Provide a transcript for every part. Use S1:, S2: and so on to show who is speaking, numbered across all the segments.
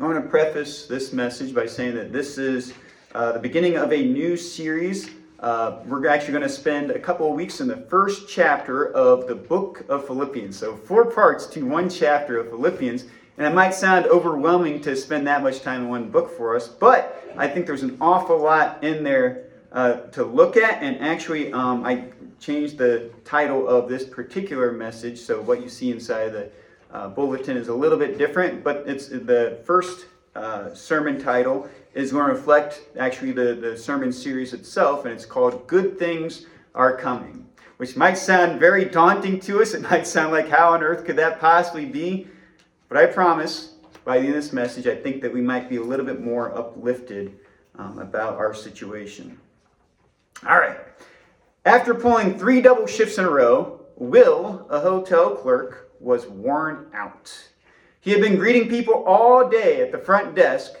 S1: I want to preface this message by saying that this is uh, the beginning of a new series. Uh, we're actually going to spend a couple of weeks in the first chapter of the book of Philippians. So, four parts to one chapter of Philippians. And it might sound overwhelming to spend that much time in one book for us, but I think there's an awful lot in there uh, to look at. And actually, um, I changed the title of this particular message. So, what you see inside the uh, bulletin is a little bit different, but it's the first uh, sermon title is going to reflect actually the, the sermon series itself, and it's called Good Things Are Coming, which might sound very daunting to us. It might sound like, how on earth could that possibly be? But I promise, by the end of this message, I think that we might be a little bit more uplifted um, about our situation. All right. After pulling three double shifts in a row, Will, a hotel clerk, was worn out. He had been greeting people all day at the front desk,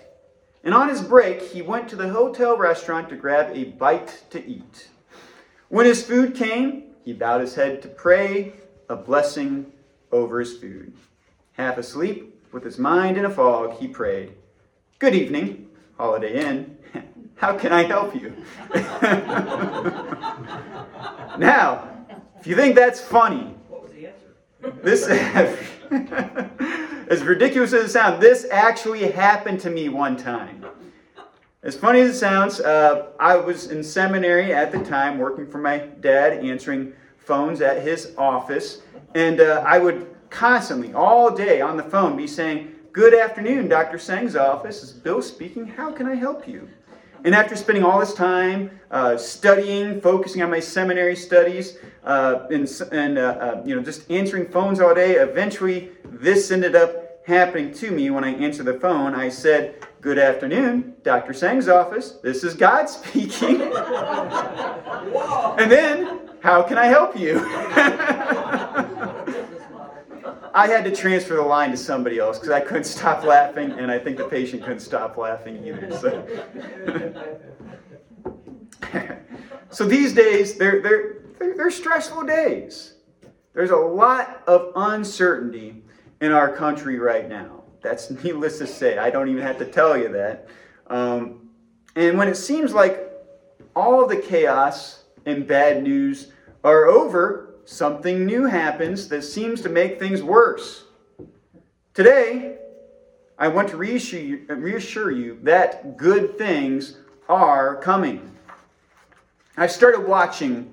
S1: and on his break, he went to the hotel restaurant to grab a bite to eat. When his food came, he bowed his head to pray a blessing over his food. Half asleep, with his mind in a fog, he prayed, Good evening, Holiday Inn. How can I help you? now, if you think that's funny, this, as ridiculous as it sounds, this actually happened to me one time. As funny as it sounds, uh, I was in seminary at the time, working for my dad, answering phones at his office, and uh, I would constantly, all day on the phone, be saying, Good afternoon, Dr. Seng's office. This is Bill speaking. How can I help you? And after spending all this time uh, studying, focusing on my seminary studies, uh, and, and uh, uh, you know just answering phones all day, eventually this ended up happening to me when I answered the phone. I said, "Good afternoon, Dr. Seng's office. This is God speaking." and then, how can I help you? I had to transfer the line to somebody else because I couldn't stop laughing, and I think the patient couldn't stop laughing either. So, so these days, they're, they're, they're, they're stressful days. There's a lot of uncertainty in our country right now. That's needless to say. I don't even have to tell you that. Um, and when it seems like all of the chaos and bad news are over, something new happens that seems to make things worse. Today, I want to reassure you, reassure you that good things are coming. I started watching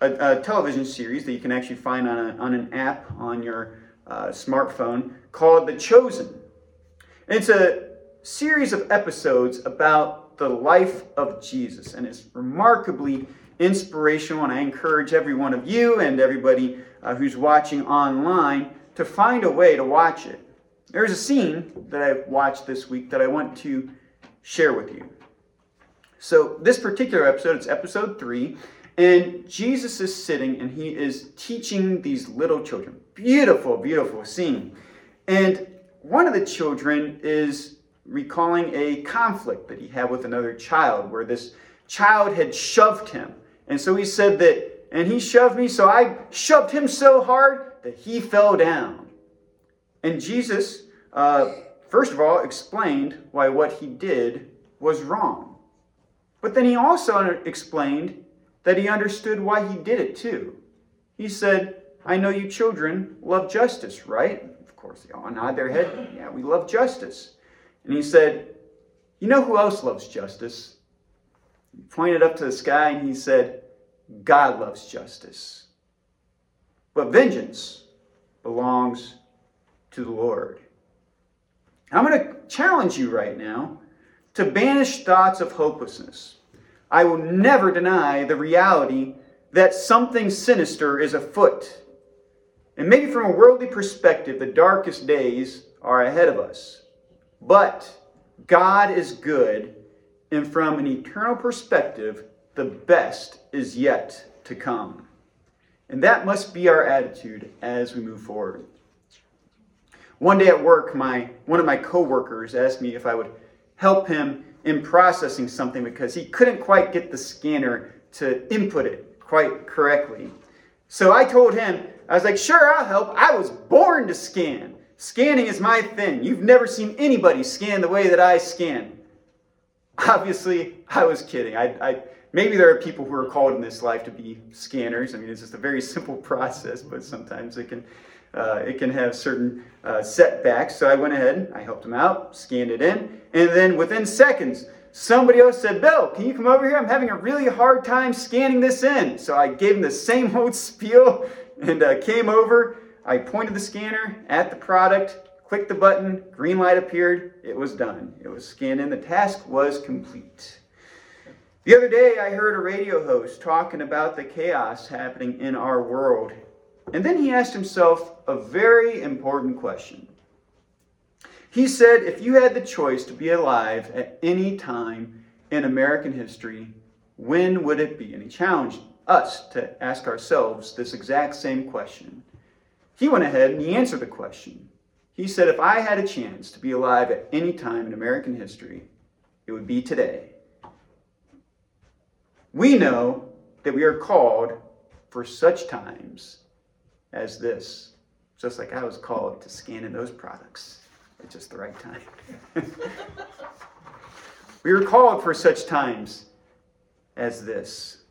S1: a, a, television series that you can actually find on, a, on an app on your uh, smartphone called The Chosen. And it's a series of episodes about the life of Jesus, and it's remarkably inspirational, and I encourage every one of you and everybody uh, who's watching online to find a way to watch it. There's a scene that I've watched this week that I want to share with you. So, this particular episode, it's episode three, and Jesus is sitting and he is teaching these little children. Beautiful, beautiful scene. And one of the children is recalling a conflict that he had with another child where this child had shoved him and so he said that, and he shoved me, so I shoved him so hard that he fell down. And Jesus, uh, first of all, explained why what he did was wrong. But then he also explained that he understood why he did it too. He said, I know you children love justice, right? Of course, they all nod their head. Yeah, we love justice. And he said, You know who else loves justice? He pointed up to the sky and he said, God loves justice. But vengeance belongs to the Lord. I'm going to challenge you right now to banish thoughts of hopelessness. I will never deny the reality that something sinister is afoot. And maybe from a worldly perspective, the darkest days are ahead of us. But God is good and from an eternal perspective, the best is yet to come. And that must be our attitude as we move forward. One day at work, my, one of my coworkers asked me if I would help him in processing something because he couldn't quite get the scanner to input it quite correctly. So I told him, I was like, sure, I'll help. I was born to scan. Scanning is my thing. You've never seen anybody scan the way that I scan. Obviously, I was kidding. I, I, maybe there are people who are called in this life to be scanners. I mean, it's just a very simple process, but sometimes it can, uh, it can have certain uh, setbacks. So I went ahead, I helped them out, scanned it in, and then within seconds, somebody else said, Bill, can you come over here? I'm having a really hard time scanning this in. So I gave him the same old spiel and uh, came over. I pointed the scanner at the product, clicked the button, green light appeared, it was done. It was scanned in, the task was complete. The other day, I heard a radio host talking about the chaos happening in our world. And then he asked himself a very important question. He said, if you had the choice to be alive at any time in American history, when would it be? And he challenged us to ask ourselves this exact same question. He went ahead and he answered the question. He said, if I had a chance to be alive at any time in American history, it would be today. We know that we are called for such times as this, just like I was called to scan in those products at just the right time. we are called for such times as this.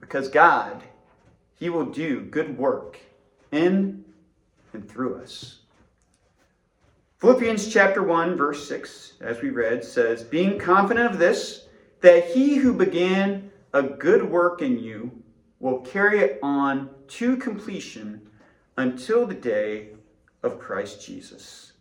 S1: Because God, He will do good work in and through us. Philippians chapter 1, verse 6, as we read, says, Being confident of this, that he who began a good work in you will carry it on to completion until the day of Christ Jesus.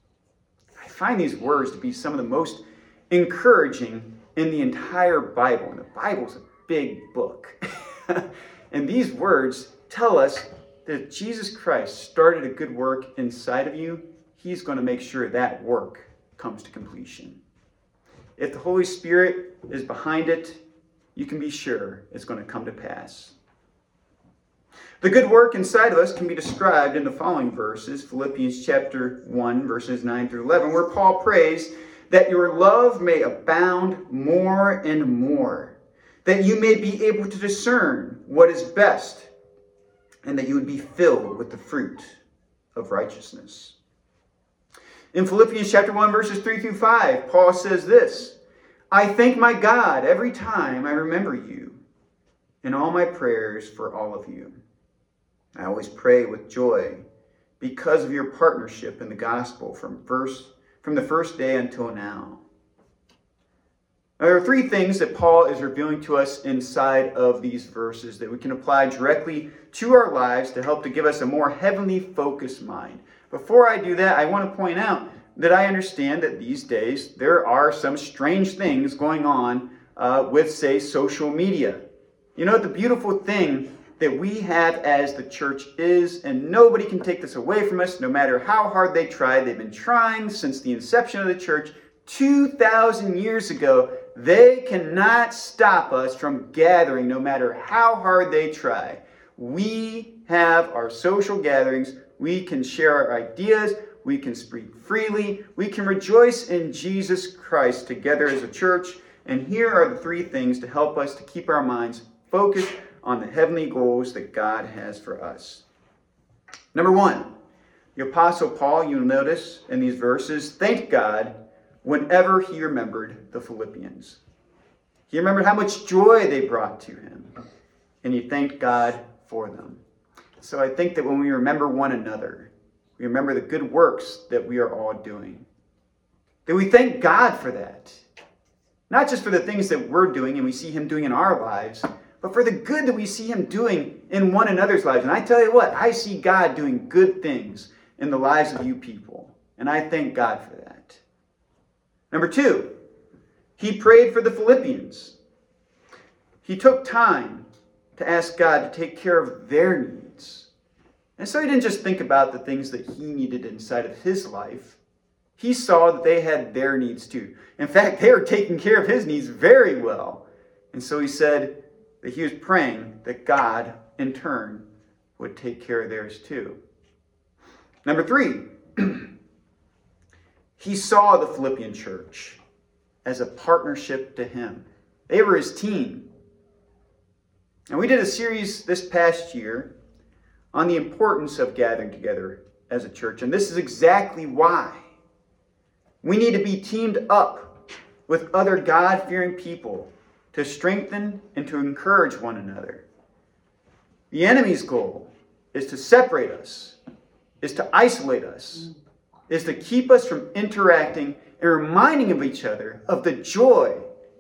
S1: I find these words to be some of the most encouraging in the entire Bible. And the Bible's a big book. and these words tell us that if Jesus Christ started a good work inside of you, he's going to make sure that work comes to completion. If the Holy Spirit is behind it, you can be sure it's going to come to pass. The good work inside of us can be described in the following verses Philippians chapter 1, verses 9 through 11, where Paul prays that your love may abound more and more, that you may be able to discern what is best, and that you would be filled with the fruit of righteousness. In Philippians chapter 1, verses 3 through 5, Paul says this I thank my God every time I remember you in all my prayers for all of you. I always pray with joy because of your partnership in the gospel from first from the first day until now. There are three things that Paul is revealing to us inside of these verses that we can apply directly to our lives to help to give us a more heavenly focused mind. Before I do that, I want to point out that I understand that these days there are some strange things going on uh, with, say, social media. You know, the beautiful thing that we have as the church is, and nobody can take this away from us, no matter how hard they try. They've been trying since the inception of the church 2,000 years ago. They cannot stop us from gathering, no matter how hard they try. We have our social gatherings. We can share our ideas. We can speak freely. We can rejoice in Jesus Christ together as a church. And here are the three things to help us to keep our minds focused on the heavenly goals that God has for us. Number one, the Apostle Paul, you'll notice in these verses, thank God whenever he remembered the Philippians. He remembered how much joy they brought to him, and he thanked God for them. So I think that when we remember one another, we remember the good works that we are all doing, that we thank God for that. Not just for the things that we're doing and we see Him doing in our lives, but for the good that we see Him doing in one another's lives. And I tell you what, I see God doing good things in the lives of you people. And I thank God for that. Number two, he prayed for the Philippians. He took time to ask God to take care of their needs. And so he didn't just think about the things that he needed inside of his life. He saw that they had their needs too. In fact, they were taking care of his needs very well. And so he said, that he was praying that God, in turn, would take care of theirs too. Number three, he saw the Philippian church as a partnership to him. They were his team. And we did a series this past year on the importance of gathering together as a church. And this is exactly why we need to be teamed up with other God fearing people to strengthen and to encourage one another. The enemy's goal is to separate us, is to isolate us, is to keep us from interacting and reminding of each other of the joy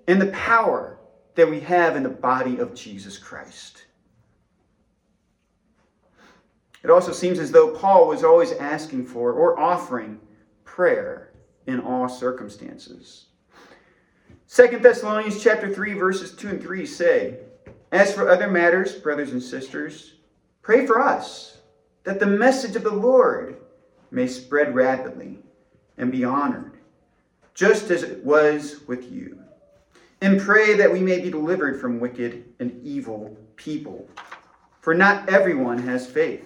S1: and the power that we have in the body of Jesus Christ. It also seems as though Paul was always asking for or offering prayer in all circumstances. Second Thessalonians chapter 3 verses 2 and 3 say, "As for other matters, brothers and sisters, pray for us that the message of the Lord may spread rapidly and be honored, just as it was with you. And pray that we may be delivered from wicked and evil people. For not everyone has faith.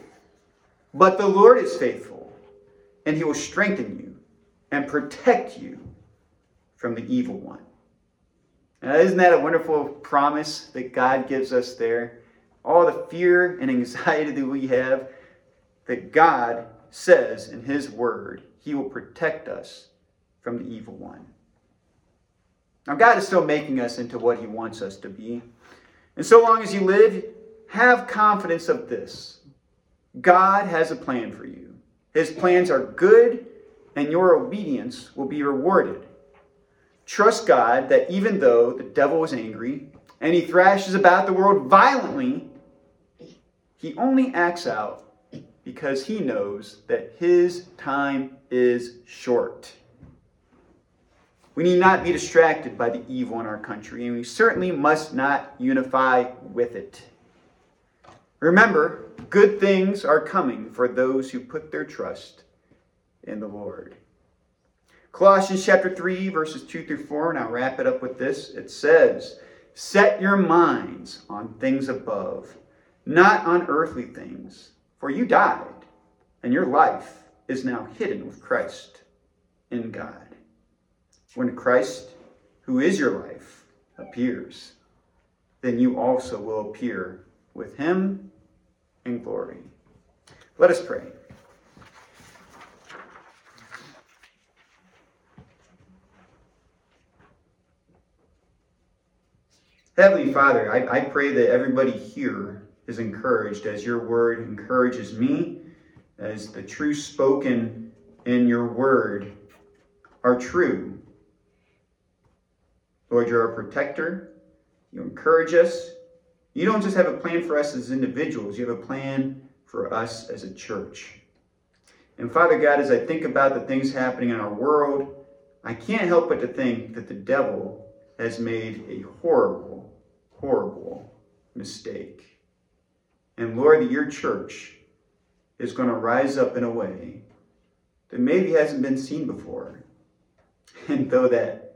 S1: But the Lord is faithful, and he will strengthen you and protect you from the evil one. Now, isn't that a wonderful promise that God gives us there? All the fear and anxiety that we have, that God says in his word, he will protect us from the evil one. Now, God is still making us into what he wants us to be. And so long as you live, have confidence of this God has a plan for you. His plans are good, and your obedience will be rewarded. Trust God that even though the devil is angry and he thrashes about the world violently, he only acts out because he knows that his time is short. We need not be distracted by the evil in our country, and we certainly must not unify with it. Remember, good things are coming for those who put their trust in the Lord. Colossians chapter 3, verses 2 through 4, and I'll wrap it up with this. It says, Set your minds on things above, not on earthly things, for you died, and your life is now hidden with Christ in God. When Christ, who is your life, appears, then you also will appear with him in glory. Let us pray. Heavenly Father, I, I pray that everybody here is encouraged as your word encourages me, as the truth spoken in your word are true. Lord, you're our protector. You encourage us. You don't just have a plan for us as individuals, you have a plan for us as a church. And Father God, as I think about the things happening in our world, I can't help but to think that the devil has made a horrible, horrible mistake. And Lord, your church is going to rise up in a way that maybe hasn't been seen before. And though that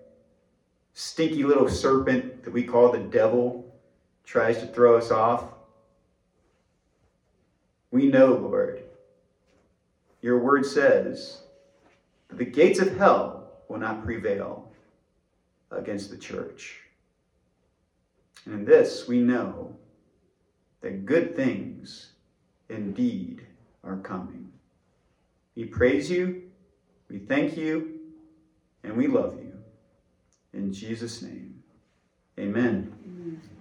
S1: stinky little serpent that we call the devil tries to throw us off. We know, Lord, your word says that the gates of hell will not prevail against the church. And in this, we know that good things indeed are coming. We praise you, we thank you, and we love you. In Jesus' name, amen. amen.